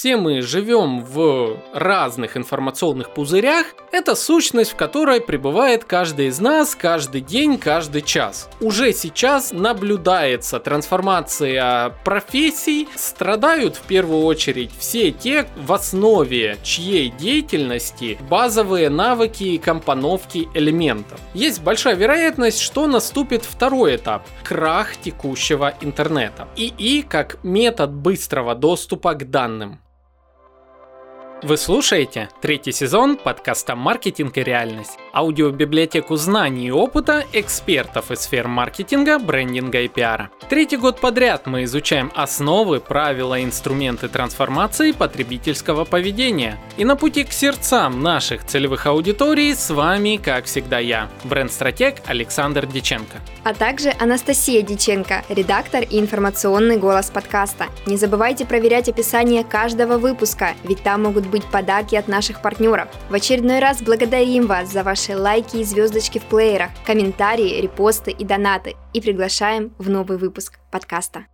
все мы живем в разных информационных пузырях, это сущность, в которой пребывает каждый из нас каждый день, каждый час. Уже сейчас наблюдается трансформация профессий, страдают в первую очередь все те, в основе чьей деятельности базовые навыки и компоновки элементов. Есть большая вероятность, что наступит второй этап – крах текущего интернета. ИИ как метод быстрого доступа к данным. Вы слушаете третий сезон подкаста «Маркетинг и реальность» аудиобиблиотеку знаний и опыта экспертов из сфер маркетинга, брендинга и пиара. Третий год подряд мы изучаем основы, правила инструменты трансформации потребительского поведения. И на пути к сердцам наших целевых аудиторий с вами, как всегда, я, бренд-стратег Александр Диченко. А также Анастасия Диченко, редактор и информационный голос подкаста. Не забывайте проверять описание каждого выпуска, ведь там могут быть подарки от наших партнеров. В очередной раз благодарим вас за ваш ваши лайки и звездочки в плеерах, комментарии, репосты и донаты и приглашаем в новый выпуск подкаста.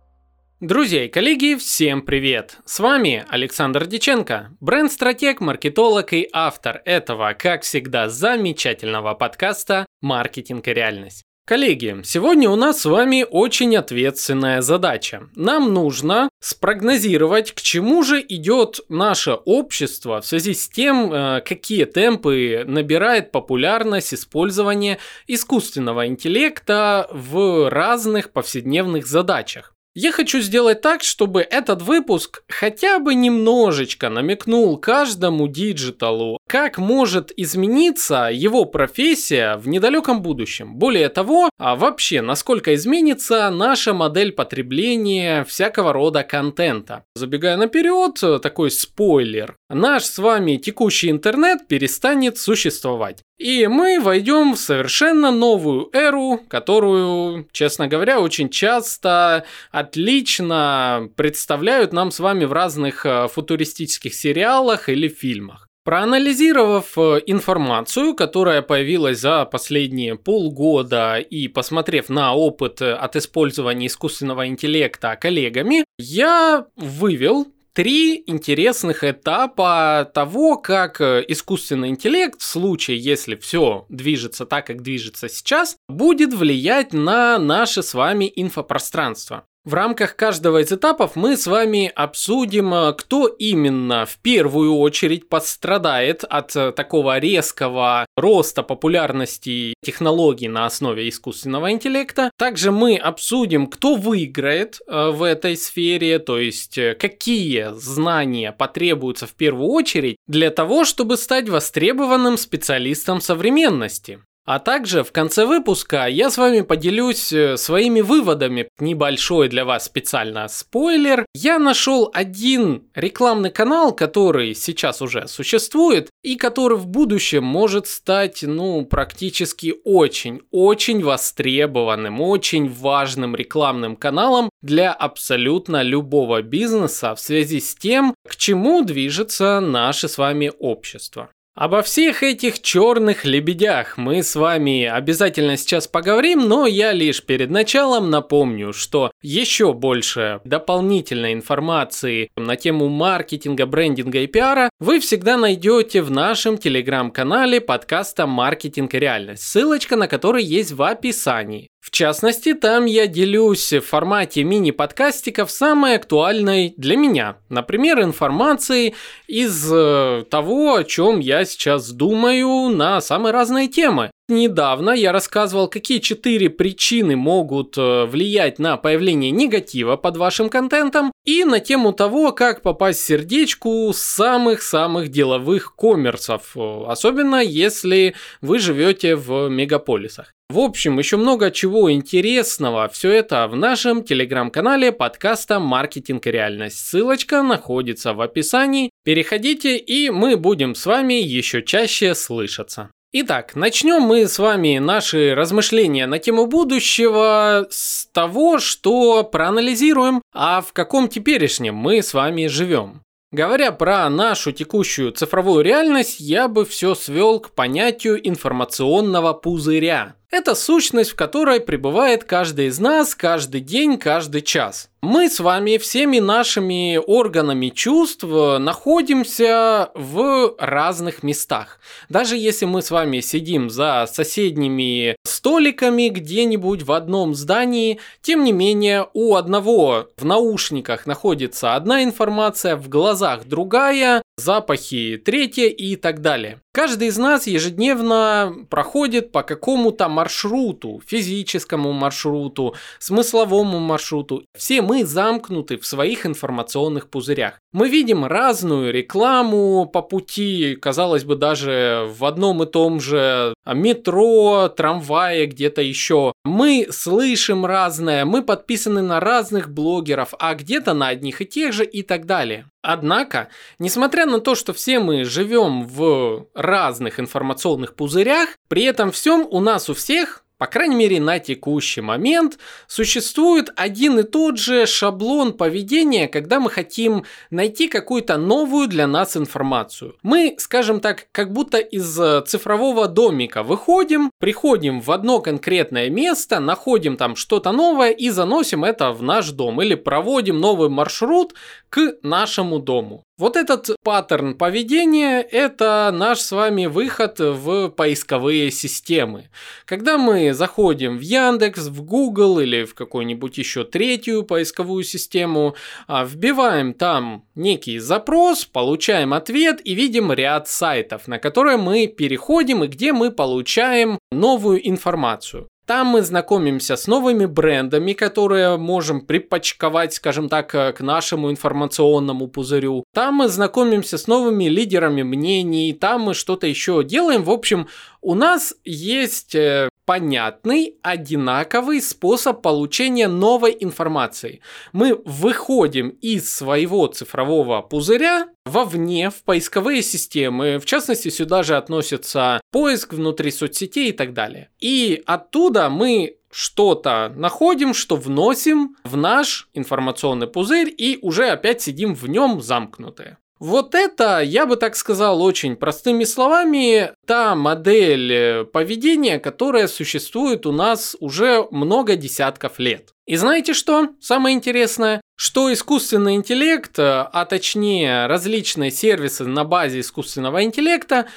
Друзья и коллеги, всем привет! С вами Александр Диченко, бренд-стратег, маркетолог и автор этого, как всегда, замечательного подкаста «Маркетинг и реальность». Коллеги, сегодня у нас с вами очень ответственная задача. Нам нужно спрогнозировать, к чему же идет наше общество в связи с тем, э, какие темпы набирает популярность использования искусственного интеллекта в разных повседневных задачах. Я хочу сделать так, чтобы этот выпуск хотя бы немножечко намекнул каждому диджиталу, как может измениться его профессия в недалеком будущем. Более того, а вообще, насколько изменится наша модель потребления всякого рода контента. Забегая наперед, такой спойлер. Наш с вами текущий интернет перестанет существовать. И мы войдем в совершенно новую эру, которую, честно говоря, очень часто отлично представляют нам с вами в разных э, футуристических сериалах или фильмах. Проанализировав э, информацию, которая появилась за последние полгода и посмотрев на опыт э, от использования искусственного интеллекта коллегами, я вывел три интересных этапа того, как э, искусственный интеллект в случае, если все движется так, как движется сейчас, будет влиять на наше с вами инфопространство. В рамках каждого из этапов мы с вами обсудим, э, кто именно в первую очередь пострадает от э, такого резкого роста популярности технологий на основе искусственного интеллекта. Также мы обсудим, кто выиграет э, в этой сфере, то есть какие знания потребуются в первую очередь для того, чтобы стать востребованным специалистом современности. А также в конце выпуска я с вами поделюсь э, своими выводами. Небольшой для вас специально спойлер. Я нашел один рекламный канал, который сейчас уже существует и который в будущем может стать, ну, практически очень-очень востребованным, очень важным рекламным каналом для абсолютно любого бизнеса в связи с тем, к чему движется наше с вами общество. Обо всех этих черных лебедях мы с вами обязательно сейчас поговорим, но я лишь перед началом напомню, что еще больше дополнительной информации на тему маркетинга, брендинга и пиара вы всегда найдете в нашем телеграм-канале подкаста «Маркетинг и реальность», ссылочка на который есть в описании. В частности, там я делюсь в формате мини-подкастиков самой актуальной для меня, например, информацией из э, того, о чем я сейчас думаю на самые разные темы. Недавно я рассказывал, какие четыре причины могут э, влиять на появление негатива под вашим контентом и на тему того, как попасть в сердечку самых-самых деловых коммерсов, э, особенно если вы живете в мегаполисах. В общем, еще много чего интересного. Все это в нашем телеграм-канале подкаста «Маркетинг и реальность». Ссылочка находится в описании. Переходите, и мы будем с вами еще чаще слышаться. Итак, начнем мы с вами наши размышления на тему будущего с того, что проанализируем, а в каком теперешнем мы с вами живем. Говоря про нашу текущую цифровую реальность, я бы все свел к понятию информационного пузыря. Это сущность, в которой пребывает каждый из нас каждый день, каждый час. Мы с вами всеми нашими органами чувств находимся в разных местах. Даже если мы с вами сидим за соседними столиками где-нибудь в одном здании, тем не менее у одного в наушниках находится одна информация, в глазах другая, запахи третья и так далее. Каждый из нас ежедневно проходит по какому-то маршруту, физическому маршруту, смысловому маршруту. Все мы замкнуты в своих информационных пузырях. Мы видим разную рекламу по пути, казалось бы, даже в одном и том же метро, трамвае, где-то еще. Мы слышим разное, мы подписаны на разных блогеров, а где-то на одних и тех же и так далее. Однако, несмотря на то, что все мы живем в разных информационных пузырях, при этом всем у нас у всех по крайней мере, на текущий момент существует один и тот же шаблон поведения, когда мы хотим найти какую-то новую для нас информацию. Мы, скажем так, как будто из э, цифрового домика выходим, приходим в одно конкретное место, находим там что-то новое и заносим это в наш дом или проводим новый маршрут к нашему дому. Вот этот паттерн поведения – это наш с вами выход в поисковые системы. Когда мы заходим в Яндекс, в Google или в какую-нибудь еще третью поисковую систему, а, вбиваем там некий запрос, получаем ответ и видим ряд сайтов, на которые мы переходим и где мы получаем новую информацию. Там мы знакомимся с новыми брендами, которые можем припачковать, скажем так, э, к нашему информационному пузырю. Там мы знакомимся с новыми лидерами мнений, там мы что-то еще делаем. В общем, у нас есть э, понятный, одинаковый способ получения новой информации. Мы выходим из своего цифрового пузыря вовне, в поисковые системы. В частности, сюда же относится поиск внутри соцсетей и так далее. И оттуда мы что-то находим, что вносим в наш информационный пузырь и уже опять сидим в нем замкнутые. Вот это, я бы так сказал очень простыми словами, та модель э, поведения, которая существует у нас уже много десятков лет. И знаете что? Самое интересное, что искусственный интеллект, э, а точнее различные сервисы на базе искусственного интеллекта,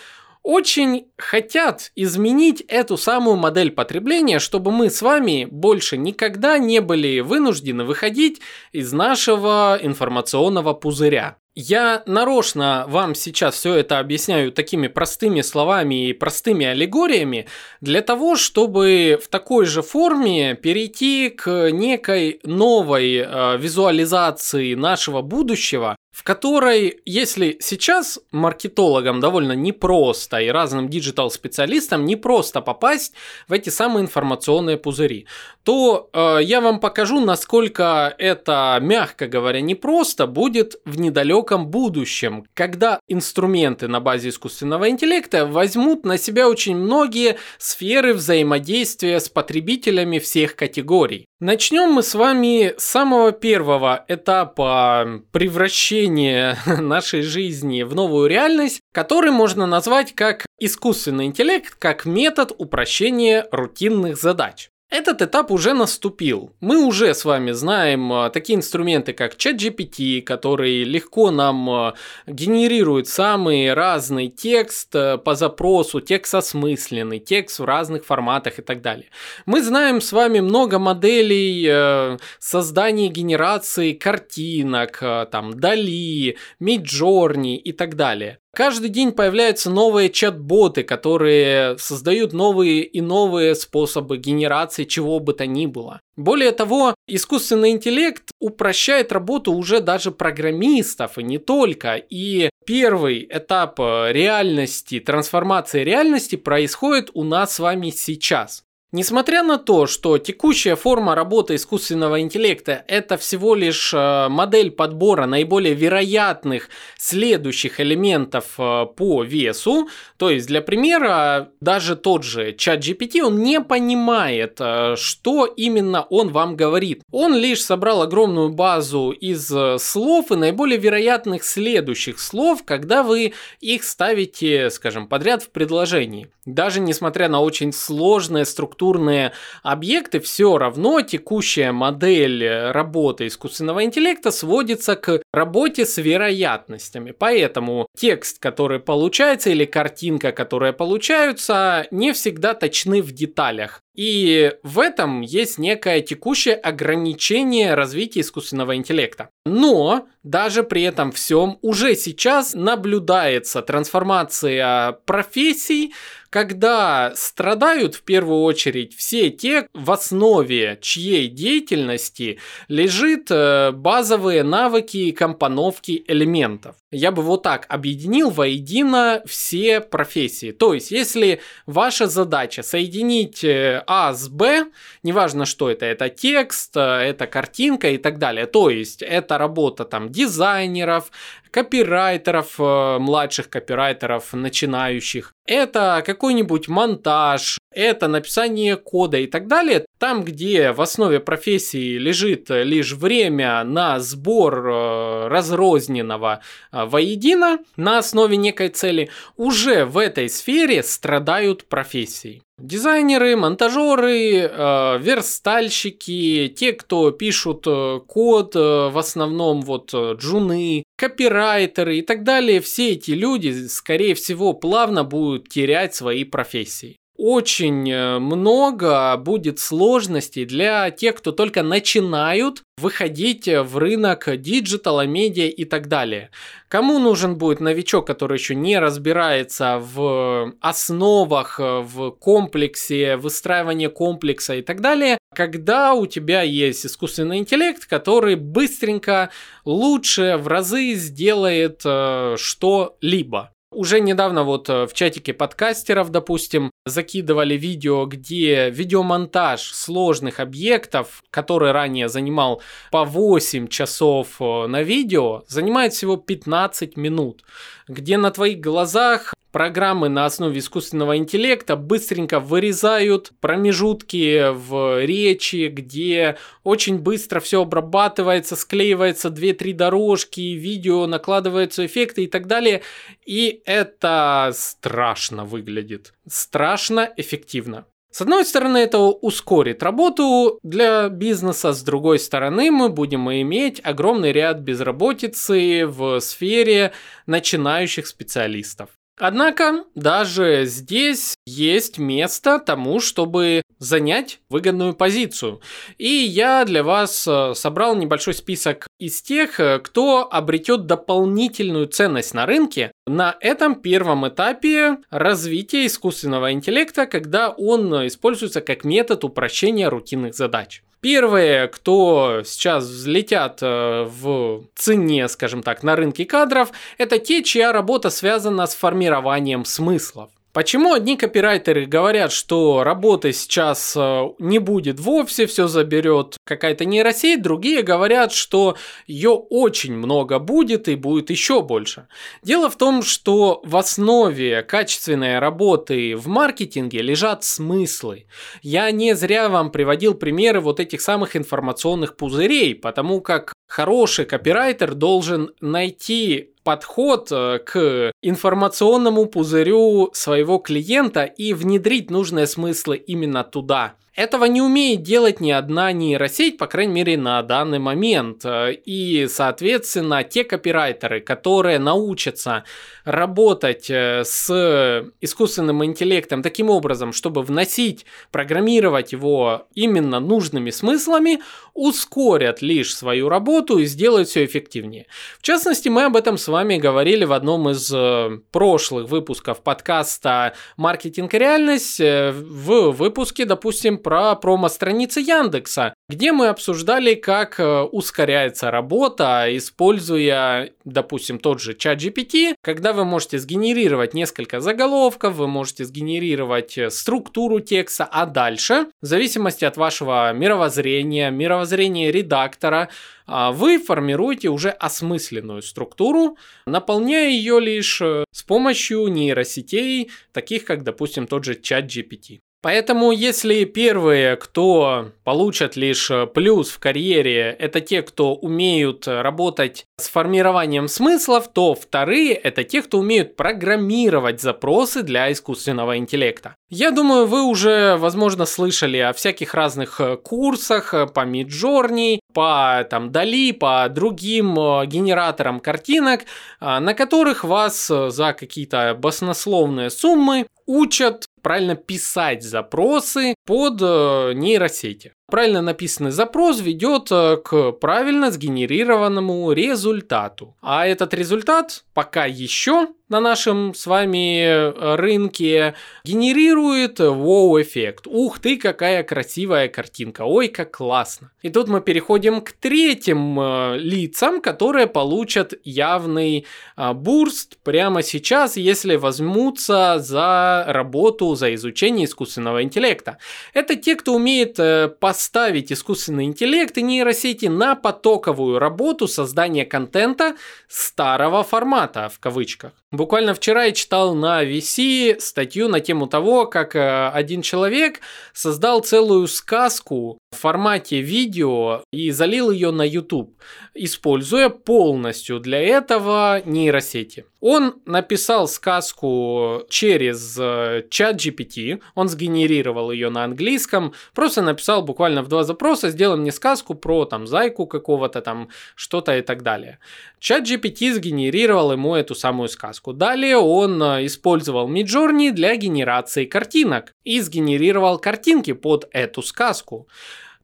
очень хотят изменить эту самую модель потребления, чтобы мы с вами больше никогда не были вынуждены выходить из нашего информационного пузыря. Я нарочно вам сейчас все это объясняю такими простыми словами и простыми аллегориями для того, чтобы в такой же форме перейти к некой новой э, визуализации нашего будущего, в которой, если сейчас маркетологам довольно непросто и разным диджитал-специалистам непросто попасть в эти самые информационные пузыри, то э, я вам покажу, насколько это, мягко говоря, непросто будет в недалеком будущем, когда инструменты на базе искусственного интеллекта возьмут на себя очень многие сферы взаимодействия с потребителями всех категорий. Начнем мы с вами с самого первого этапа превращения нашей жизни в новую реальность, который можно назвать как искусственный интеллект, как метод упрощения рутинных задач. Этот этап уже наступил. Мы уже с вами знаем а, такие инструменты, как ChatGPT, который легко нам а, генерирует самый разный текст а, по запросу, текст осмысленный, текст в разных форматах и так далее. Мы знаем с вами много моделей создания и генерации картинок, там, Дали, Midjourney и так далее. Каждый день появляются новые чат-боты, которые создают новые и новые способы генерации чего бы то ни было. Более того, искусственный интеллект упрощает работу уже даже программистов и не только. И первый этап реальности, трансформации реальности происходит у нас с вами сейчас. Несмотря на то, что текущая форма работы искусственного интеллекта – это всего лишь э, модель подбора наиболее вероятных следующих элементов э, по весу, то есть для примера, даже тот же чат GPT, он не понимает, э, что именно он вам говорит. Он лишь собрал огромную базу из слов и наиболее вероятных следующих слов, когда вы их ставите, скажем, подряд в предложении. Даже несмотря на очень сложные структуры структурные объекты, все равно текущая модель работы искусственного интеллекта сводится к работе с вероятностями. Поэтому текст, который получается, или картинка, которая получаются, не всегда точны в деталях. И в этом есть некое текущее ограничение развития искусственного интеллекта. Но даже при этом всем уже сейчас наблюдается трансформация профессий, когда страдают в первую очередь все те, в основе чьей деятельности лежит э, базовые навыки компоновки элементов. Я бы вот так объединил воедино все профессии. То есть, если ваша задача соединить э, А с Б, неважно что это, это текст, э, это картинка и так далее. То есть, это работа там дизайнеров, копирайтеров, э, младших копирайтеров, начинающих. Это какой-нибудь монтаж, это написание кода и так далее. Там, где в основе профессии лежит лишь время на сбор э, разрозненного э, воедино на основе некой цели, уже в этой сфере страдают профессии. Дизайнеры, монтажеры, э, верстальщики, те, кто пишут код, э, в основном вот джуны, копирайтеры и так далее, все эти люди, скорее всего, плавно будут терять свои профессии очень э, много будет сложностей для тех, кто только начинают выходить в рынок диджитала, медиа и так далее. Кому нужен будет новичок, который еще не разбирается в основах, в комплексе, выстраивании комплекса и так далее, когда у тебя есть искусственный интеллект, который быстренько, лучше в разы сделает э, что-либо. Уже недавно вот э, в чатике подкастеров, допустим, закидывали видео, где видеомонтаж сложных объектов, который ранее занимал по 8 часов э, на видео, занимает всего 15 минут, где на твоих глазах программы на основе искусственного интеллекта быстренько вырезают промежутки в речи, где очень быстро все обрабатывается, склеивается 2-3 дорожки, видео, накладываются эффекты и так далее. И это страшно выглядит. Страшно эффективно. С одной стороны, это ускорит работу для бизнеса, с другой стороны, мы будем иметь огромный ряд безработицы в сфере начинающих специалистов. Однако даже здесь есть место тому, чтобы занять выгодную позицию. И я для вас э, собрал небольшой список из тех, э, кто обретет дополнительную ценность на рынке на этом первом этапе развития искусственного интеллекта, когда он используется как метод упрощения рутинных задач. Первые, кто сейчас взлетят э, в цене, скажем так, на рынке кадров, это те, чья работа связана с формированием смыслов. Почему одни копирайтеры говорят, что работы сейчас э, не будет вовсе, все заберет какая-то нейросеть, другие говорят, что ее очень много будет и будет еще больше. Дело в том, что в основе качественной работы в маркетинге лежат смыслы. Я не зря вам приводил примеры вот этих самых информационных пузырей, потому как хороший копирайтер должен найти подход э, к информационному пузырю своего клиента и внедрить нужные смыслы именно туда. Этого не умеет делать ни одна нейросеть, по крайней мере, на данный момент. И, соответственно, те копирайтеры, которые научатся работать э, с искусственным интеллектом таким образом, чтобы вносить, программировать его именно нужными смыслами, ускорят лишь свою работу и сделают все эффективнее. В частности, мы об этом с вами говорили в одном из э, прошлых выпусков подкаста «Маркетинг и реальность» э, в выпуске, допустим, про промо-страницы Яндекса, где мы обсуждали, как э, ускоряется работа, используя, допустим, тот же чат GPT, когда вы можете сгенерировать несколько заголовков, вы можете сгенерировать э, структуру текста, а дальше, в зависимости от вашего мировоззрения, мировоззрения редактора, а, вы формируете уже осмысленную структуру, наполняя ее лишь э, с помощью нейросетей, таких как, допустим, тот же чат GPT. Поэтому, если первые, кто получат лишь э, плюс в карьере, это те, кто умеют работать с формированием смыслов, то вторые – это те, кто умеют программировать запросы для искусственного интеллекта. Я думаю, вы уже, возможно, слышали о всяких разных э, курсах э, по Midjourney, по там Дали, по другим генераторам картинок, на которых вас за какие-то баснословные суммы учат правильно писать запросы под э, нейросети. Правильно написанный запрос ведет э, к правильно сгенерированному результату. А этот результат пока еще на нашем с вами э, рынке генерирует вау-эффект. Ух ты, какая красивая картинка, ой, как классно. И тут мы переходим к третьим э, лицам, которые получат явный бурст прямо сейчас, если возьмутся за работу, за изучение искусственного интеллекта. Это те, кто умеет по поставить искусственный интеллект и нейросети на потоковую работу создания контента старого формата, в кавычках. Буквально вчера я читал на VC статью на тему того, как э, один человек создал целую сказку в формате видео и залил ее на YouTube, используя полностью для этого нейросети. Он написал сказку через э, чат GPT, он сгенерировал ее на английском, просто написал буквально в два запроса, сделай мне сказку про там зайку какого-то там, что-то и так далее. Чат GPT сгенерировал ему эту самую сказку. Далее он э, использовал Midjourney для генерации картинок и сгенерировал картинки под эту сказку.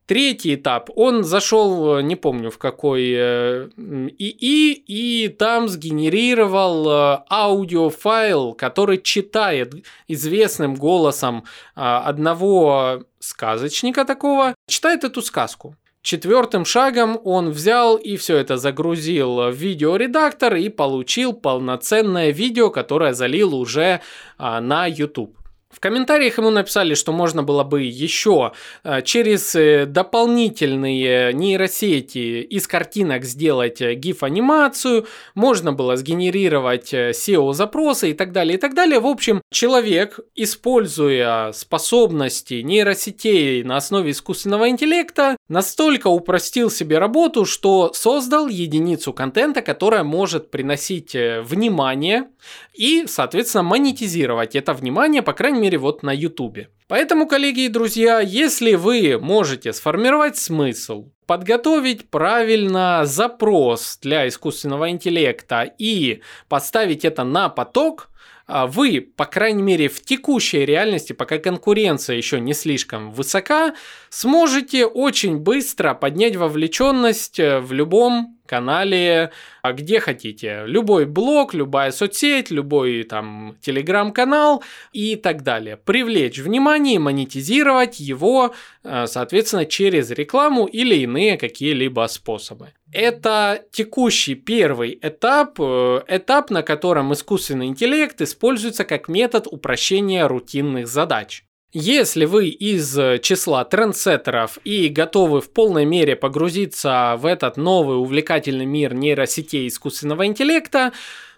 Третий этап, он зашел, э, не помню в какой ИИ, э, и там сгенерировал аудиофайл, который читает известным голосом одного сказочника такого, читает эту сказку. Четвертым шагом он взял и все это загрузил в видеоредактор и получил полноценное видео, которое залил уже а, на YouTube. В комментариях ему написали, что можно было бы еще э, через э, дополнительные нейросети из картинок сделать GIF-анимацию, э, можно было сгенерировать SEO-запросы и так далее, и так далее. В общем, человек, используя способности нейросетей на основе искусственного интеллекта, настолько упростил себе работу, что создал единицу контента, которая может приносить внимание и, соответственно, монетизировать это внимание, по крайней мере, мере, вот на YouTube. Поэтому, коллеги и друзья, если вы можете сформировать смысл, подготовить правильно запрос для искусственного интеллекта и поставить это на поток, а, вы, по крайней мере, в текущей реальности, пока конкуренция еще не слишком высока, сможете очень быстро поднять вовлеченность э, в любом канале, а где хотите. Любой блог, любая соцсеть, любой там телеграм-канал и так далее. Привлечь внимание монетизировать его, э, соответственно, через рекламу или иные какие-либо способы. Это текущий первый этап, э, этап, на котором искусственный интеллект используется как метод упрощения рутинных задач. Если вы из э, числа трендсеттеров и готовы в полной мере погрузиться в этот новый увлекательный мир нейросетей искусственного интеллекта,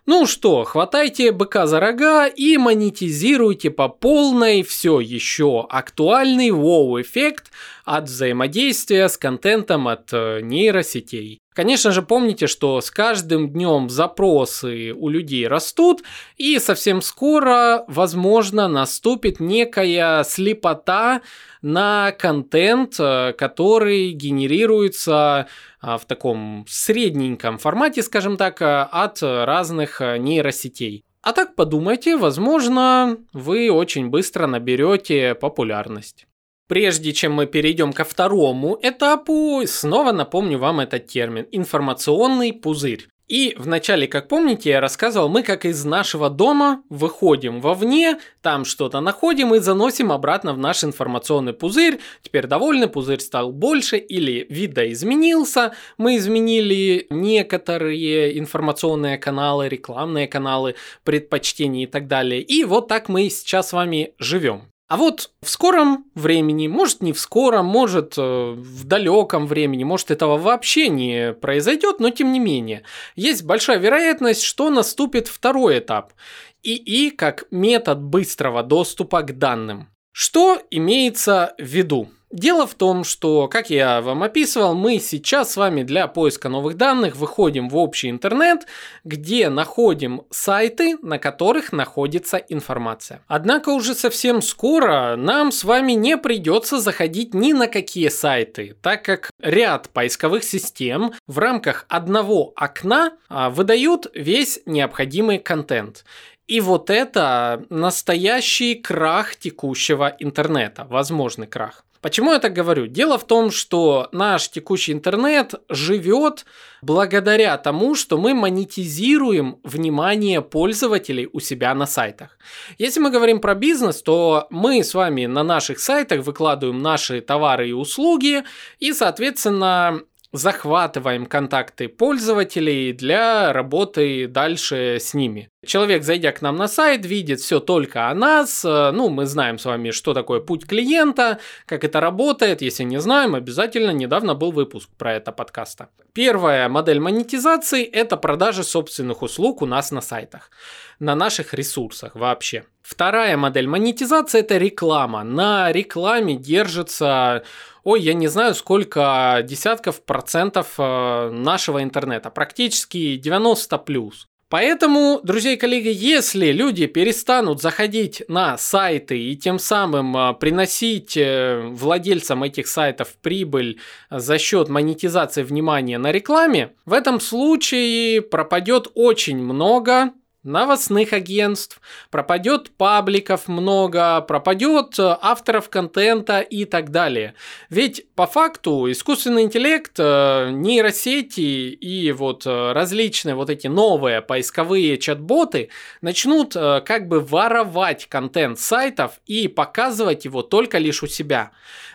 ну что, хватайте быка за рога и монетизируйте по полной все еще актуальный вау-эффект от взаимодействия с контентом от э, нейросетей. Конечно же, помните, что с каждым днем запросы у людей растут, и совсем скоро, возможно, наступит некая слепота на контент, э, который генерируется а, в таком средненьком формате, скажем так, э, от разных э, нейросетей. А так подумайте, возможно, вы очень быстро наберете популярность. Прежде чем мы перейдем ко второму этапу, снова напомню вам этот термин – информационный пузырь. И вначале, как помните, я рассказывал, мы как из нашего дома выходим вовне, там что-то находим и заносим обратно в наш информационный пузырь. Теперь довольны, пузырь стал больше или видоизменился. Мы изменили некоторые информационные каналы, рекламные каналы, предпочтения и так далее. И вот так мы сейчас с вами живем. А вот в скором времени, может не в скором, может э, в далеком времени, может этого вообще не произойдет, но тем не менее, есть большая вероятность, что наступит второй этап. ИИ как метод быстрого доступа к данным. Что имеется в виду? Дело в том, что, как я вам описывал, мы сейчас с вами для поиска новых данных выходим в общий интернет, где находим сайты, на которых находится информация. Однако уже совсем скоро нам с вами не придется заходить ни на какие сайты, так как ряд поисковых систем в рамках одного окна а, выдают весь необходимый контент. И вот это настоящий крах текущего интернета, возможный крах. Почему я так говорю? Дело в том, что наш текущий интернет живет благодаря тому, что мы монетизируем внимание пользователей у себя на сайтах. Если мы говорим про бизнес, то мы с вами на наших сайтах выкладываем наши товары и услуги, и, соответственно, захватываем контакты пользователей для работы дальше с ними. Человек, зайдя к нам на сайт, видит все только о нас. Ну, мы знаем с вами, что такое путь клиента, как это работает. Если не знаем, обязательно недавно был выпуск про это подкаста. Первая модель монетизации – это продажа собственных услуг у нас на сайтах, на наших ресурсах вообще. Вторая модель монетизации – это реклама. На рекламе держится ой, я не знаю, сколько десятков процентов э, нашего интернета, практически 90 плюс. Поэтому, друзья и коллеги, если люди перестанут заходить на сайты и тем самым э, приносить э, владельцам этих сайтов прибыль за счет монетизации внимания на рекламе, в этом случае пропадет очень много новостных агентств, пропадет пабликов много, пропадет э, авторов контента и так далее. Ведь по факту искусственный интеллект, э, нейросети и вот э, различные вот эти новые поисковые чат-боты начнут как бы воровать контент сайтов и показывать его только лишь у себя.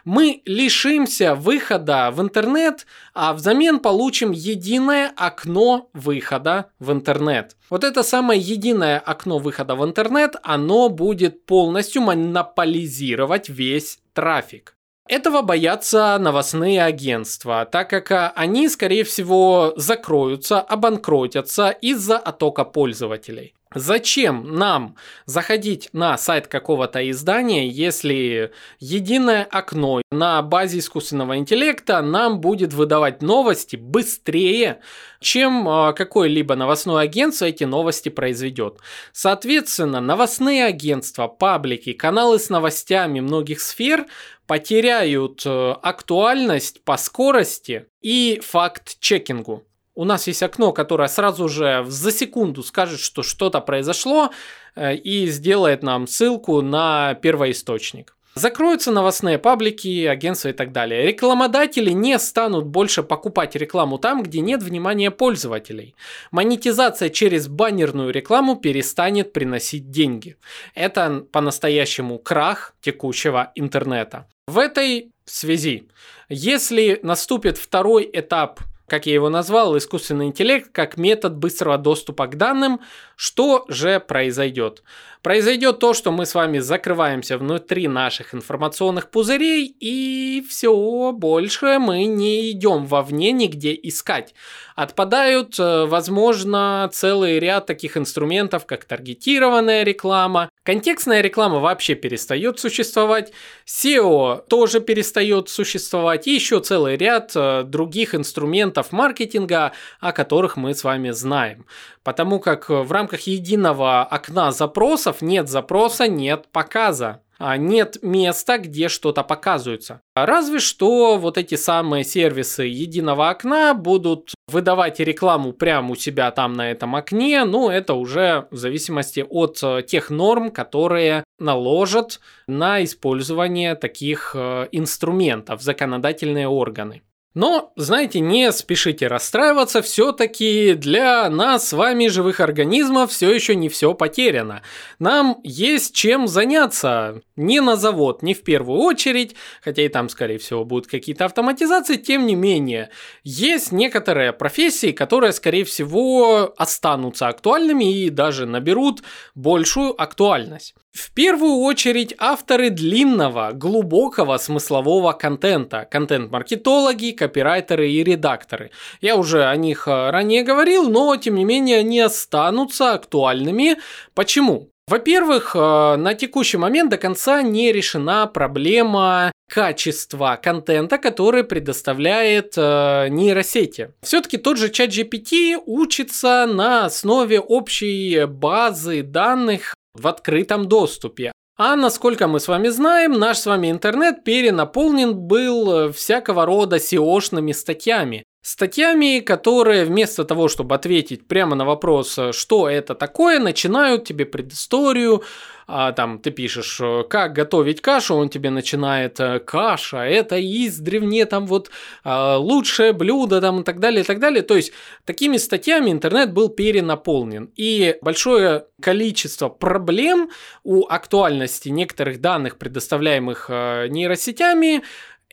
Мы лишимся выхода в интернет, а взамен получим единое окно выхода в интернет. Вот это самое единое окно выхода в интернет, оно будет полностью монополизировать весь трафик. Этого боятся новостные агентства, так как а, они, скорее всего, закроются, обанкротятся из-за оттока пользователей. Зачем нам заходить на сайт какого-то издания, если единое окно на базе искусственного интеллекта нам будет выдавать новости быстрее, чем а, какое-либо новостное агентство эти новости произведет. Соответственно, новостные агентства, паблики, каналы с новостями многих сфер потеряют э, актуальность по скорости и факт-чекингу у нас есть окно, которое сразу же за секунду скажет, что что-то произошло э, и сделает нам ссылку на первоисточник. Закроются новостные паблики, агентства и так далее. Рекламодатели не станут больше покупать рекламу там, где нет внимания пользователей. Монетизация через баннерную рекламу перестанет приносить деньги. Это по-настоящему крах текущего интернета. В этой связи, если наступит второй этап как я его назвал, искусственный интеллект как метод быстрого доступа к данным, что же произойдет? Произойдет то, что мы с вами закрываемся внутри наших информационных пузырей и все, больше мы не идем вовне нигде искать. Отпадают, э, возможно, целый ряд таких инструментов, как таргетированная реклама. Контекстная реклама вообще перестает существовать. SEO тоже перестает существовать. И еще целый ряд э, других инструментов маркетинга, о которых мы с вами знаем. Потому как в рамках единого окна запросов нет запроса, нет показа а нет места, где что-то показывается. Разве что вот эти самые сервисы единого окна будут выдавать рекламу прямо у себя там на этом окне, ну это уже в зависимости от э, тех норм, которые наложат на использование таких э, инструментов законодательные органы. Но, знаете, не спешите расстраиваться, все-таки для нас с вами, живых организмов, все еще не все потеряно. Нам есть чем заняться. Не на завод, не в первую очередь, хотя и там, скорее всего, будут какие-то автоматизации, тем не менее, есть некоторые профессии, которые, скорее всего, останутся актуальными и даже наберут большую актуальность. В первую очередь авторы длинного, глубокого смыслового контента, контент-маркетологи, копирайтеры и редакторы. Я уже о них э, ранее говорил, но тем не менее они останутся актуальными. Почему? Во-первых, э, на текущий момент до конца не решена проблема качества контента, который предоставляет э, нейросети. Все-таки тот же чат GPT учится на основе общей базы данных в открытом доступе. А насколько мы с вами знаем, наш с вами интернет перенаполнен был всякого рода SEO-шными статьями. Статьями, которые вместо того, чтобы ответить прямо на вопрос, что это такое, начинают тебе предысторию, а, там ты пишешь, как готовить кашу, он тебе начинает каша, это издревне там вот лучшее блюдо там и так далее, и так далее. То есть такими статьями интернет был перенаполнен. И большое количество проблем у актуальности некоторых данных, предоставляемых нейросетями,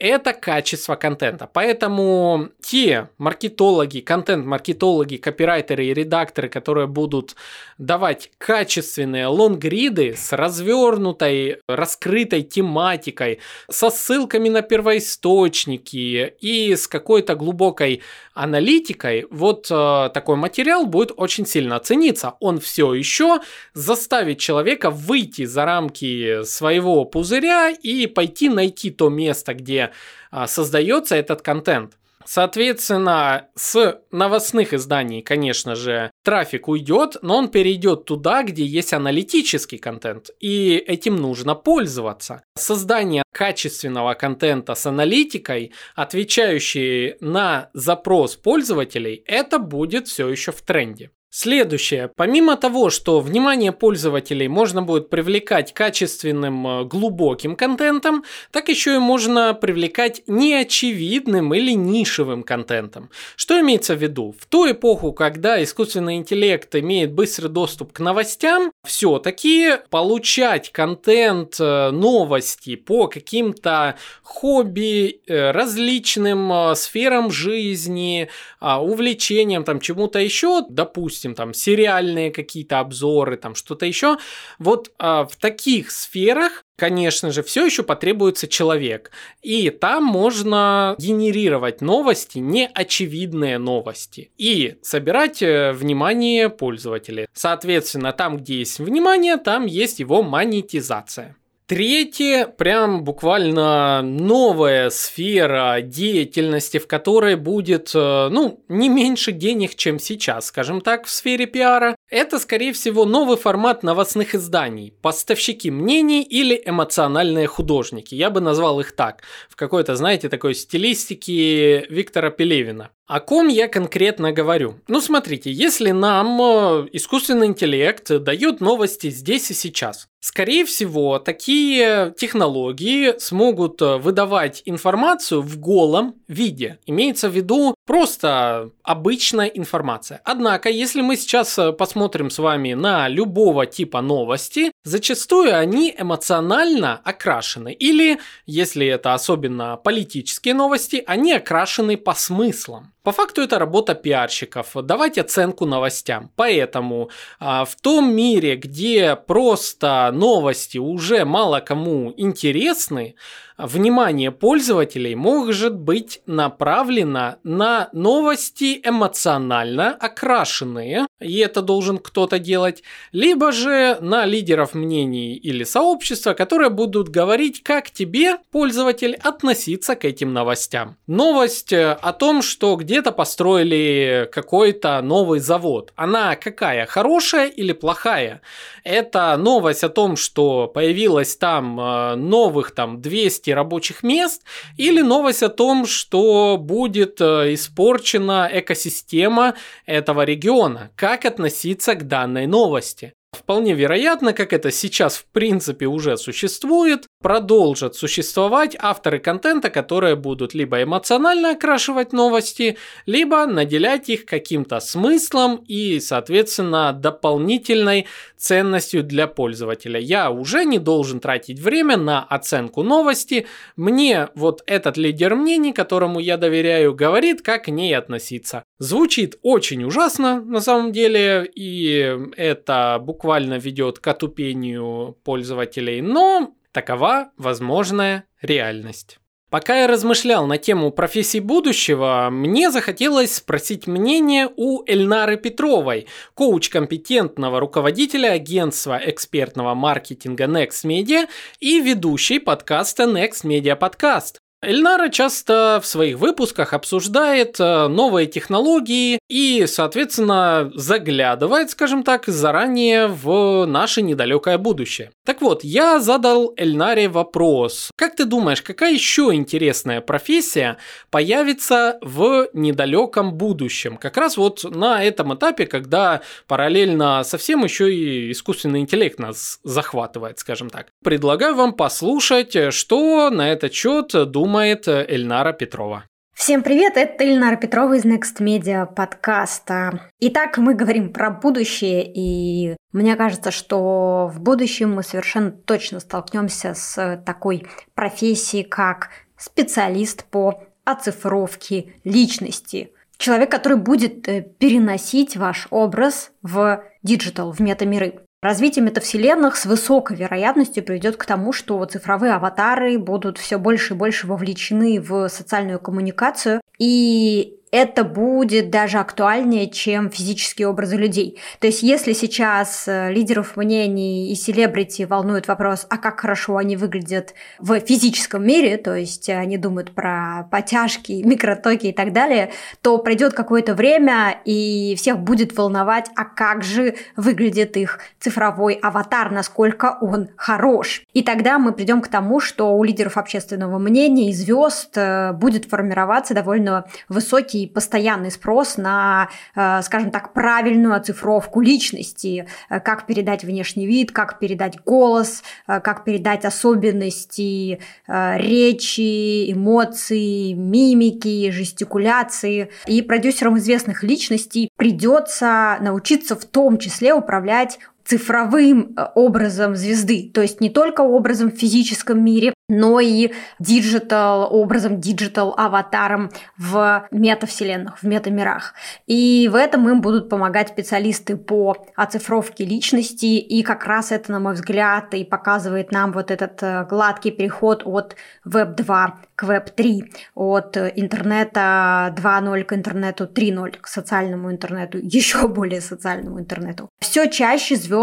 это качество контента. Поэтому те маркетологи, контент-маркетологи, копирайтеры и редакторы, которые будут давать качественные лонгриды с развернутой, раскрытой тематикой, со ссылками на первоисточники и с какой-то глубокой аналитикой, вот э, такой материал будет очень сильно цениться. Он все еще заставит человека выйти за рамки своего пузыря и пойти найти то место, где а, создается этот контент. Соответственно, с новостных изданий, конечно же, трафик уйдет, но он перейдет туда, где есть аналитический контент, и этим нужно пользоваться. Создание качественного контента с аналитикой, отвечающей на запрос пользователей, это будет все еще в тренде. Следующее. Помимо того, что внимание пользователей можно будет привлекать качественным э, глубоким контентом, так еще и можно привлекать неочевидным или нишевым контентом. Что имеется в виду? В ту эпоху, когда искусственный интеллект имеет быстрый доступ к новостям, все-таки получать контент, э, новости по каким-то хобби, э, различным сферам жизни, а, увлечениям, там чему-то еще, допустим, допустим, там сериальные какие-то обзоры, там что-то еще. Вот э, в таких сферах конечно же, все еще потребуется человек. И там можно генерировать новости, неочевидные новости, и собирать э, внимание пользователей. Соответственно, там, где есть внимание, там есть его монетизация. Третье, прям буквально новая сфера деятельности, в которой будет, э, ну, не меньше денег, чем сейчас, скажем так, в сфере пиара. Это, скорее всего, новый формат новостных изданий. Поставщики мнений или эмоциональные художники. Я бы назвал их так. В какой-то, знаете, такой стилистике Виктора Пелевина. О ком я конкретно говорю? Ну, смотрите, если нам э, искусственный интеллект дает новости здесь и сейчас, скорее всего, такие технологии смогут э, выдавать информацию в голом виде. Имеется в виду просто обычная информация. Однако, если мы сейчас э, посмотрим с вами на любого типа новости, зачастую они эмоционально окрашены. Или, если это особенно политические новости, они окрашены по смыслам. По факту это работа пиарщиков, давать оценку новостям. Поэтому а, в том мире, где просто новости уже мало кому интересны, внимание пользователей может быть направлено на новости эмоционально окрашенные, и это должен кто-то делать, либо же на лидеров мнений или сообщества, которые будут говорить, как тебе, пользователь, относиться к этим новостям. Новость э, о том, что где-то построили какой-то новый завод. Она какая? Хорошая или плохая? Это новость о том, что появилось там э, новых там 200 рабочих мест, или новость о том, что будет э, испорчена экосистема этого региона. Как относиться к данной новости? Вполне вероятно, как это сейчас в принципе уже существует, продолжат существовать авторы контента, которые будут либо эмоционально окрашивать новости, либо наделять их каким-то смыслом и, соответственно, дополнительной ценностью для пользователя. Я уже не должен тратить время на оценку новости. Мне вот этот лидер мнений, которому я доверяю, говорит, как к ней относиться. Звучит очень ужасно на самом деле, и это буквально ведет к отупению пользователей, но такова возможная реальность. Пока я размышлял на тему профессий будущего, мне захотелось спросить мнение у Эльнары Петровой, коуч компетентного руководителя агентства экспертного маркетинга Next Media и ведущей подкаста Next Media Podcast. Эльнара часто в своих выпусках обсуждает э, новые технологии и, соответственно, заглядывает, скажем так, заранее в наше недалекое будущее. Так вот, я задал Эльнаре вопрос. Как ты думаешь, какая еще интересная профессия появится в недалеком будущем? Как раз вот на этом этапе, когда параллельно совсем еще и искусственный интеллект нас захватывает, скажем так. Предлагаю вам послушать, что на этот счет думает думает э, Эльнара Петрова. Всем привет, это Эльнара Петрова из Next Media подкаста. Итак, мы говорим про будущее, и мне кажется, что в будущем мы совершенно точно столкнемся с такой профессией, как специалист по оцифровке личности. Человек, который будет э, переносить ваш образ в диджитал, в метамиры. Развитие метавселенных с высокой вероятностью приведет к тому, что цифровые аватары будут все больше и больше вовлечены в социальную коммуникацию, и это будет даже актуальнее, чем физические образы людей. То есть, если сейчас э, лидеров мнений и селебрити волнует вопрос, а как хорошо они выглядят в физическом мире, то есть они думают про потяжки, микротоки и так далее, то пройдет какое-то время, и всех будет волновать, а как же выглядит их цифровой аватар, насколько он хорош. И тогда мы придем к тому, что у лидеров общественного мнения и звезд э, будет формироваться довольно высокий и постоянный спрос на, э, скажем так, правильную оцифровку личности, э, как передать внешний вид, как передать голос, э, как передать особенности речи, эмоций, мимики, жестикуляции. И продюсерам известных личностей придется научиться в том числе управлять цифровым образом звезды, то есть не только образом в физическом мире, но и диджитал образом, диджитал аватаром в метавселенных, в метамирах. И в этом им будут помогать специалисты по оцифровке личности, и как раз это, на мой взгляд, и показывает нам вот этот э, гладкий переход от Web 2 к Web 3, от интернета 2.0 к интернету 3.0, к социальному интернету, еще более социальному интернету. Все чаще звезды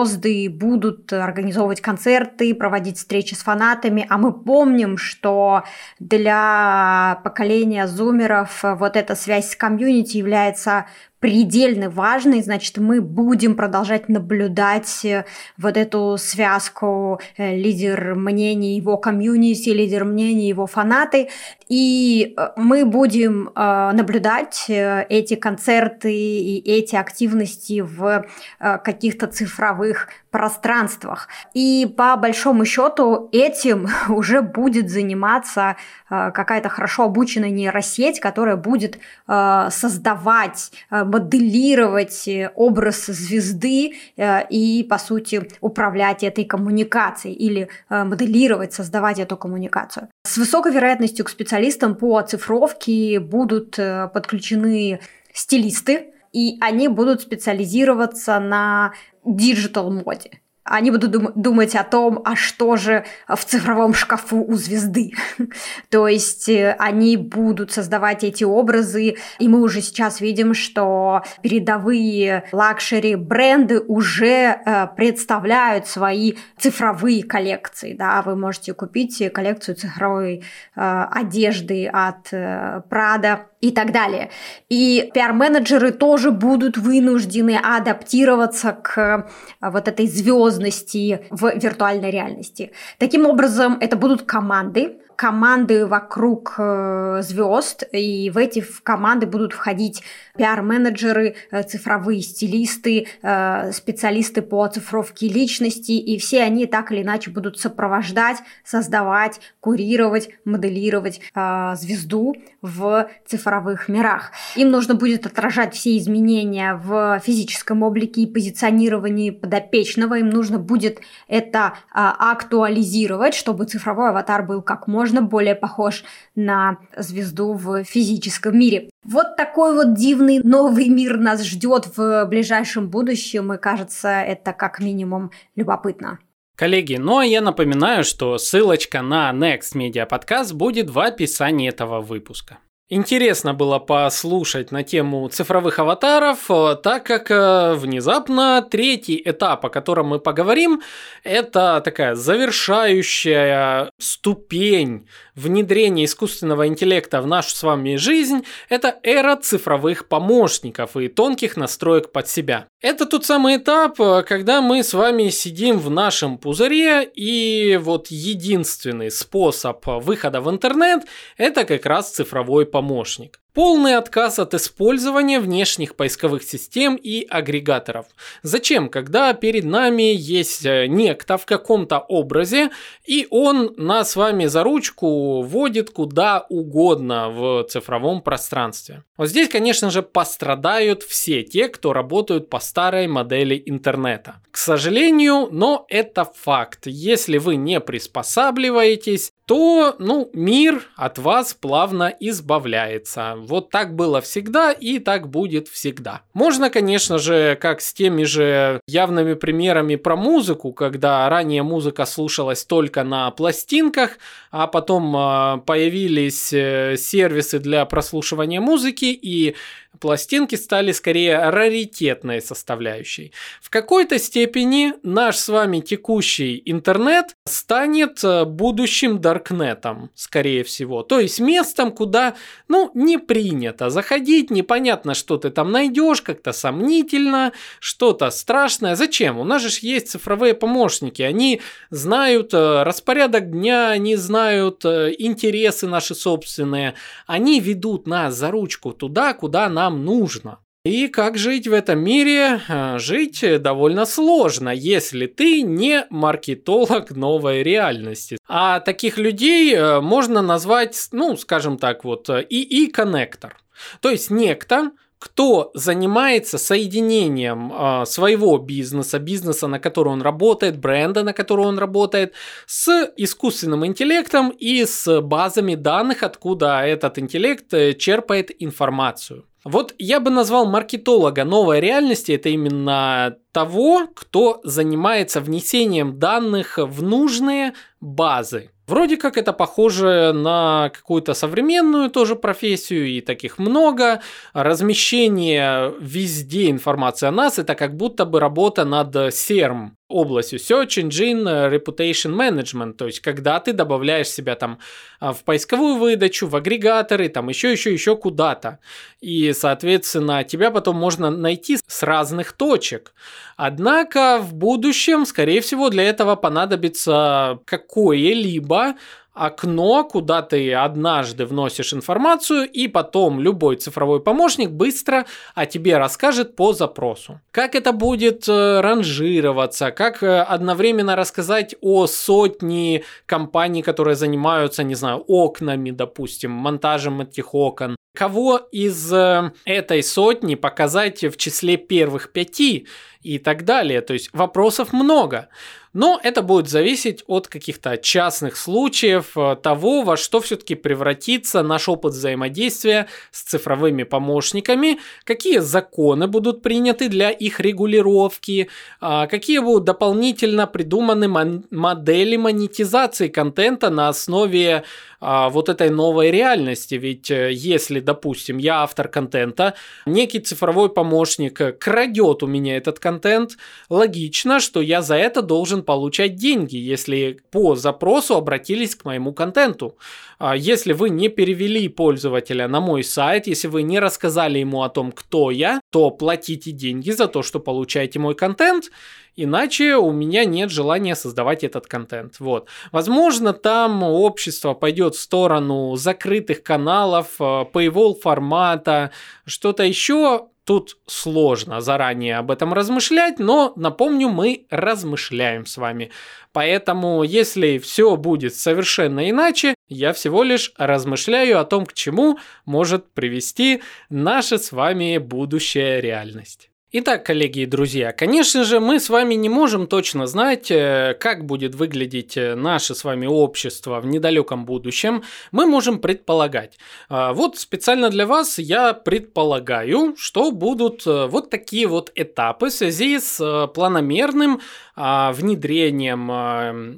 будут организовывать концерты, проводить встречи с фанатами, а мы помним, что для поколения зумеров вот эта связь с комьюнити является предельно важный, значит, мы будем продолжать наблюдать э, вот эту связку э, лидер мнений его комьюнити, лидер мнений его фанаты, и э, мы будем наблюдать эти концерты и эти активности в каких-то цифровых пространствах. И по большому счету этим уже будет заниматься какая-то хорошо обученная нейросеть, которая будет создавать моделировать э, образ звезды э, и, по сути, управлять этой коммуникацией или э, моделировать, создавать эту коммуникацию. С высокой вероятностью к специалистам по оцифровке будут подключены стилисты, и они будут специализироваться на диджитал-моде они будут дум- думать о том, а что же в цифровом шкафу у звезды. То есть э, они будут создавать эти образы, и мы уже сейчас видим, что передовые лакшери бренды уже э, представляют свои цифровые коллекции. Да? Вы можете купить коллекцию цифровой э, одежды от э, Prada и так далее. И пиар-менеджеры тоже будут вынуждены адаптироваться к э, вот этой звездности в виртуальной реальности. Таким образом, это будут команды, команды вокруг э, звезд, и в эти команды будут входить пиар-менеджеры, э, цифровые стилисты, э, специалисты по оцифровке личности, и все они так или иначе будут сопровождать, создавать, курировать, моделировать звезду в цифровых мирах. Им нужно будет отражать все изменения в физическом облике и позиционировании подопечного, им нужно будет это актуализировать, чтобы цифровой аватар был как можно можно более похож на звезду в физическом мире. Вот такой вот дивный новый мир нас ждет в ближайшем будущем, и кажется, это как минимум любопытно. Коллеги, ну а я напоминаю, что ссылочка на Next Media Podcast будет в описании этого выпуска. Интересно было послушать на тему цифровых аватаров, э, так как э, внезапно третий этап, о котором мы поговорим, это такая завершающая ступень внедрения искусственного интеллекта в нашу с вами жизнь. Это эра цифровых помощников и тонких настроек под себя. Это тот самый этап, э, когда мы с вами сидим в нашем пузыре и вот единственный способ выхода в интернет это как раз цифровой помощник помощник. Полный отказ от использования внешних поисковых систем и агрегаторов. Зачем, когда перед нами есть э, некто в каком-то образе, и он нас с вами за ручку водит куда угодно в цифровом пространстве. Вот здесь, конечно же, пострадают все те, кто работают по старой модели интернета. К сожалению, но это факт. Если вы не приспосабливаетесь, то, ну, мир от вас плавно избавляется. Вот так было всегда и так будет всегда. Можно, конечно же, как с теми же явными примерами про музыку, когда ранее музыка слушалась только на пластинках, а потом э, появились э, сервисы для прослушивания музыки и пластинки стали скорее раритетной составляющей. В какой-то степени наш с вами текущий интернет станет э, будущим даркнетом, скорее всего. То есть местом, куда, ну, не принято заходить, непонятно, что ты там найдешь, как-то сомнительно, что-то страшное. Зачем? У нас же есть цифровые помощники, они знают э, распорядок дня, они знают э, интересы наши собственные, они ведут нас за ручку туда, куда нам нужно. И как жить в этом мире? Э, жить довольно сложно, если ты не маркетолог новой реальности. А таких людей э, можно назвать, ну, скажем так, вот, ИИ-коннектор. То есть некто, кто занимается соединением э, своего бизнеса, бизнеса, на который он работает, бренда, на который он работает, с искусственным интеллектом и с базами данных, откуда этот интеллект черпает информацию. Вот я бы назвал маркетолога новой реальности, это именно того, кто занимается внесением данных в нужные базы. Вроде как это похоже на какую-то современную тоже профессию, и таких много. Размещение везде информации о нас – это как будто бы работа над SERM, областью Search Engine Reputation Management, то есть когда ты добавляешь себя там а, в поисковую выдачу, в агрегаторы, там еще, еще, еще куда-то. И, соответственно, тебя потом можно найти с разных точек. Однако в будущем, скорее всего, для этого понадобится какое-либо окно, куда ты однажды вносишь информацию, и потом любой цифровой помощник быстро о тебе расскажет по запросу. Как это будет э, ранжироваться, как э, одновременно рассказать о сотне компаний, которые занимаются, не знаю, окнами, допустим, монтажем этих окон. Кого из э, этой сотни показать в числе первых пяти и так далее. То есть вопросов много. Но это будет зависеть от каких-то частных случаев, э, того, во что все-таки превратится наш опыт взаимодействия с цифровыми помощниками, какие законы будут приняты для их регулировки, а, какие будут дополнительно придуманы модели монетизации контента на основе а, вот этой новой реальности. Ведь э, если, допустим, я автор контента, некий цифровой помощник крадет у меня этот контент, логично, что я за это должен получать деньги, если по запросу обратились к моему контенту. А если вы не перевели пользователя на мой сайт, если вы не рассказали ему о том, кто я, то платите деньги за то, что получаете мой контент, иначе у меня нет желания создавать этот контент. Вот. Возможно, там общество пойдет в сторону закрытых каналов, э, paywall формата, что-то еще. Тут сложно заранее об этом размышлять, но напомню, мы размышляем с вами. Поэтому, если все будет совершенно иначе, я всего лишь размышляю о том, к чему может привести наша с вами будущая реальность. Итак, коллеги и друзья, конечно же, мы с вами не можем точно знать, э, как будет выглядеть э, наше с вами общество в недалеком будущем. Мы можем предполагать. А, вот специально для вас я предполагаю, что будут э, вот такие вот этапы в связи с планомерным а, внедрением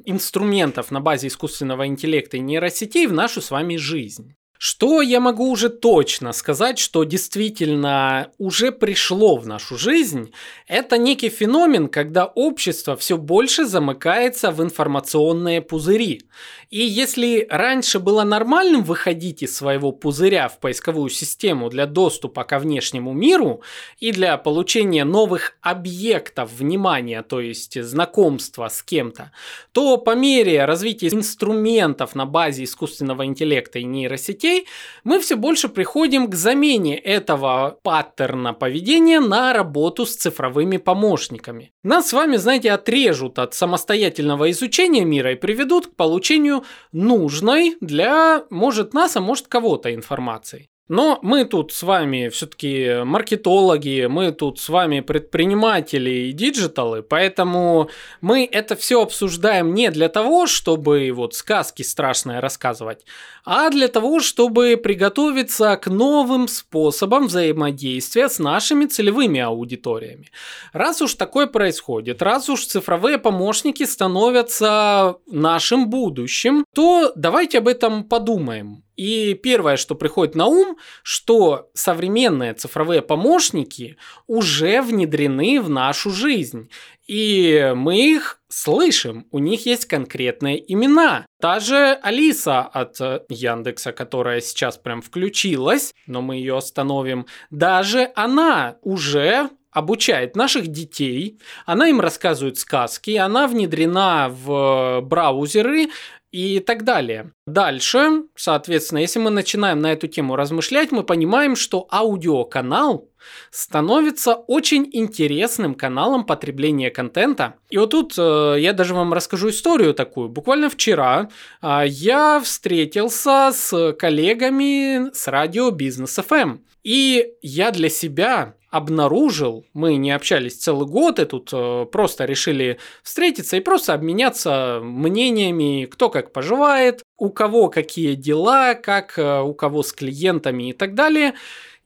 инструментов на базе искусственного интеллекта и нейросетей в нашу с вами жизнь. Что я могу уже точно сказать, что действительно уже пришло в нашу жизнь, это некий феномен, когда общество все больше замыкается в информационные пузыри. И если раньше было нормальным выходить из своего пузыря в поисковую систему для доступа ко внешнему миру и для получения новых объектов внимания, то есть знакомства с кем-то, то по мере развития инструментов на базе искусственного интеллекта и нейросетей детей, мы все больше приходим к замене этого паттерна поведения на работу с цифровыми помощниками. Нас с вами, знаете, отрежут от самостоятельного изучения мира и приведут к получению нужной для, может, нас, а может, кого-то информации. Но мы тут с вами все-таки маркетологи, мы тут с вами предприниматели и диджиталы, поэтому мы это все обсуждаем не для того, чтобы вот сказки страшные рассказывать, а для того, чтобы приготовиться к новым способам взаимодействия с нашими целевыми аудиториями. Раз уж такое происходит, раз уж цифровые помощники становятся нашим будущим, то давайте об этом подумаем. И первое, что приходит на ум, что современные цифровые помощники уже внедрены в нашу жизнь. И мы их слышим, у них есть конкретные имена. Та же Алиса от Яндекса, которая сейчас прям включилась, но мы ее остановим, даже она уже обучает наших детей, она им рассказывает сказки, она внедрена в браузеры, и так далее. Дальше, соответственно, если мы начинаем на эту тему размышлять, мы понимаем, что аудиоканал становится очень интересным каналом потребления контента. И вот тут э, я даже вам расскажу историю такую. Буквально вчера э, я встретился с коллегами с радио Бизнес FM. И я для себя обнаружил, мы не общались целый год, и тут э, просто решили встретиться и просто обменяться мнениями, кто как поживает, у кого какие дела, как э, у кого с клиентами и так далее.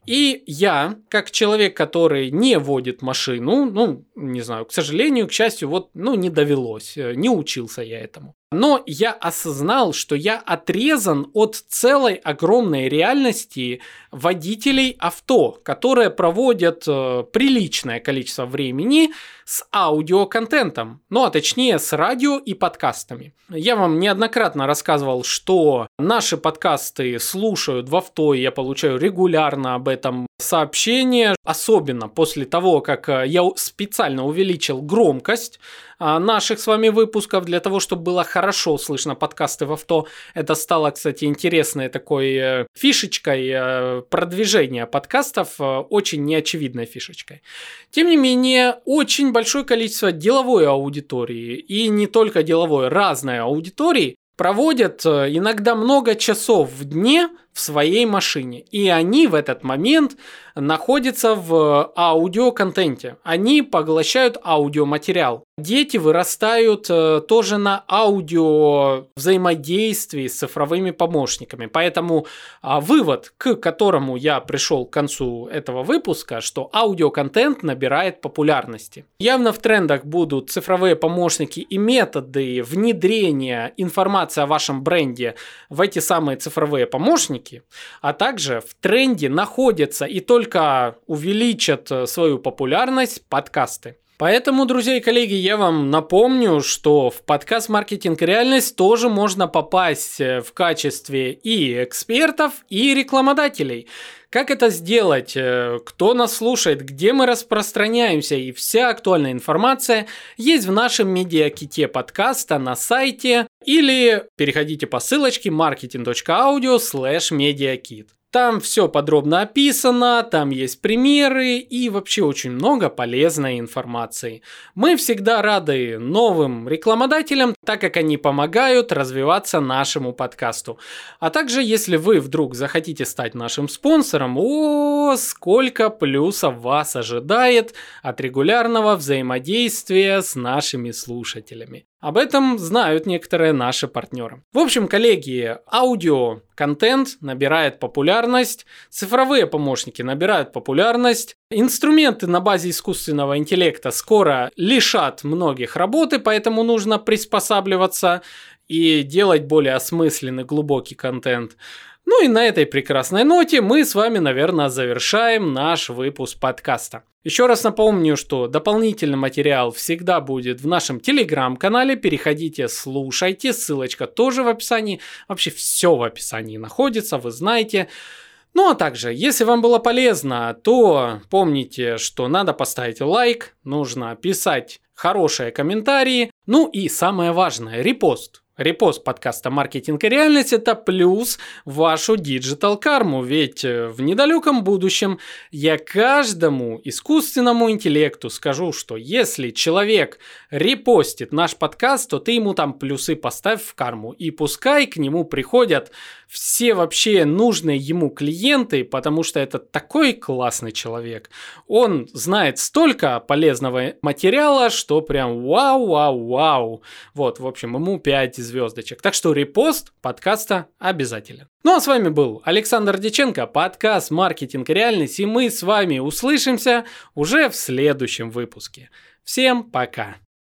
И я, как человек, который не водит машину, ну, не знаю, к сожалению, к счастью, вот, ну, не довелось, э, не учился я этому. Но я осознал, что я отрезан от целой огромной реальности водителей авто, которые проводят э, приличное количество времени с аудиоконтентом, ну а точнее с радио и подкастами. Я вам неоднократно рассказывал, что наши подкасты слушают в авто, и я получаю регулярно об этом сообщения, особенно после того, как э, я специально увеличил громкость а, наших с вами выпусков для того, чтобы было хорошо слышно подкасты в авто. Это стало, кстати, интересной такой э, фишечкой э, продвижения подкастов, очень неочевидной фишечкой. Тем не менее, очень большое количество деловой аудитории и не только деловой, разной аудитории проводят иногда много часов в дне в своей машине. И они в этот момент находятся в аудиоконтенте. Они поглощают аудиоматериал. Дети вырастают э, тоже на аудио взаимодействии с цифровыми помощниками. Поэтому а, вывод, к которому я пришел к концу этого выпуска, что аудиоконтент набирает популярности. Явно в трендах будут цифровые помощники и методы внедрения информации о вашем бренде в эти самые цифровые помощники, а также в тренде находятся и только увеличат э, свою популярность подкасты. Поэтому, друзья и коллеги, я вам напомню, что в подкаст «Маркетинг реальность» тоже можно попасть э, в качестве и экспертов, и рекламодателей. Как это сделать? Э, кто нас слушает? Где мы распространяемся? И вся актуальная информация есть в нашем медиаките подкаста на сайте или переходите по ссылочке marketing.audio slash mediakit. Там все подробно описано, там есть примеры и вообще очень много полезной информации. Мы всегда рады новым рекламодателям, так как они помогают развиваться нашему подкасту. А также, если вы вдруг захотите стать нашим спонсором, о, сколько плюсов вас ожидает от регулярного взаимодействия с нашими слушателями. Об этом знают некоторые наши партнеры. В общем, коллеги, аудио контент набирает популярность, цифровые помощники набирают популярность, инструменты на базе искусственного интеллекта скоро лишат многих работы, поэтому нужно приспосабливаться и делать более осмысленный, глубокий контент. Ну и на этой прекрасной ноте мы с вами, наверное, завершаем наш выпуск подкаста. Еще раз напомню, что дополнительный материал всегда будет в нашем телеграм-канале. Переходите, слушайте. Ссылочка тоже в описании. Вообще все в описании находится, вы знаете. Ну а также, если вам было полезно, то помните, что надо поставить лайк, нужно писать хорошие комментарии, ну и самое важное, репост. Репост подкаста «Маркетинг и реальность» – это плюс вашу диджитал карму, ведь э, в недалеком будущем я каждому искусственному интеллекту скажу, что если человек репостит наш подкаст, то ты ему там плюсы поставь в карму, и пускай к нему приходят все вообще нужные ему клиенты, потому что это такой классный человек. Он знает столько полезного материала, что прям вау-вау-вау. Вот, в общем, ему 5 звездочек. Так что репост подкаста обязателен. Ну а с вами был Александр Диченко, подкаст «Маркетинг реальность», и мы с вами услышимся уже в следующем выпуске. Всем пока!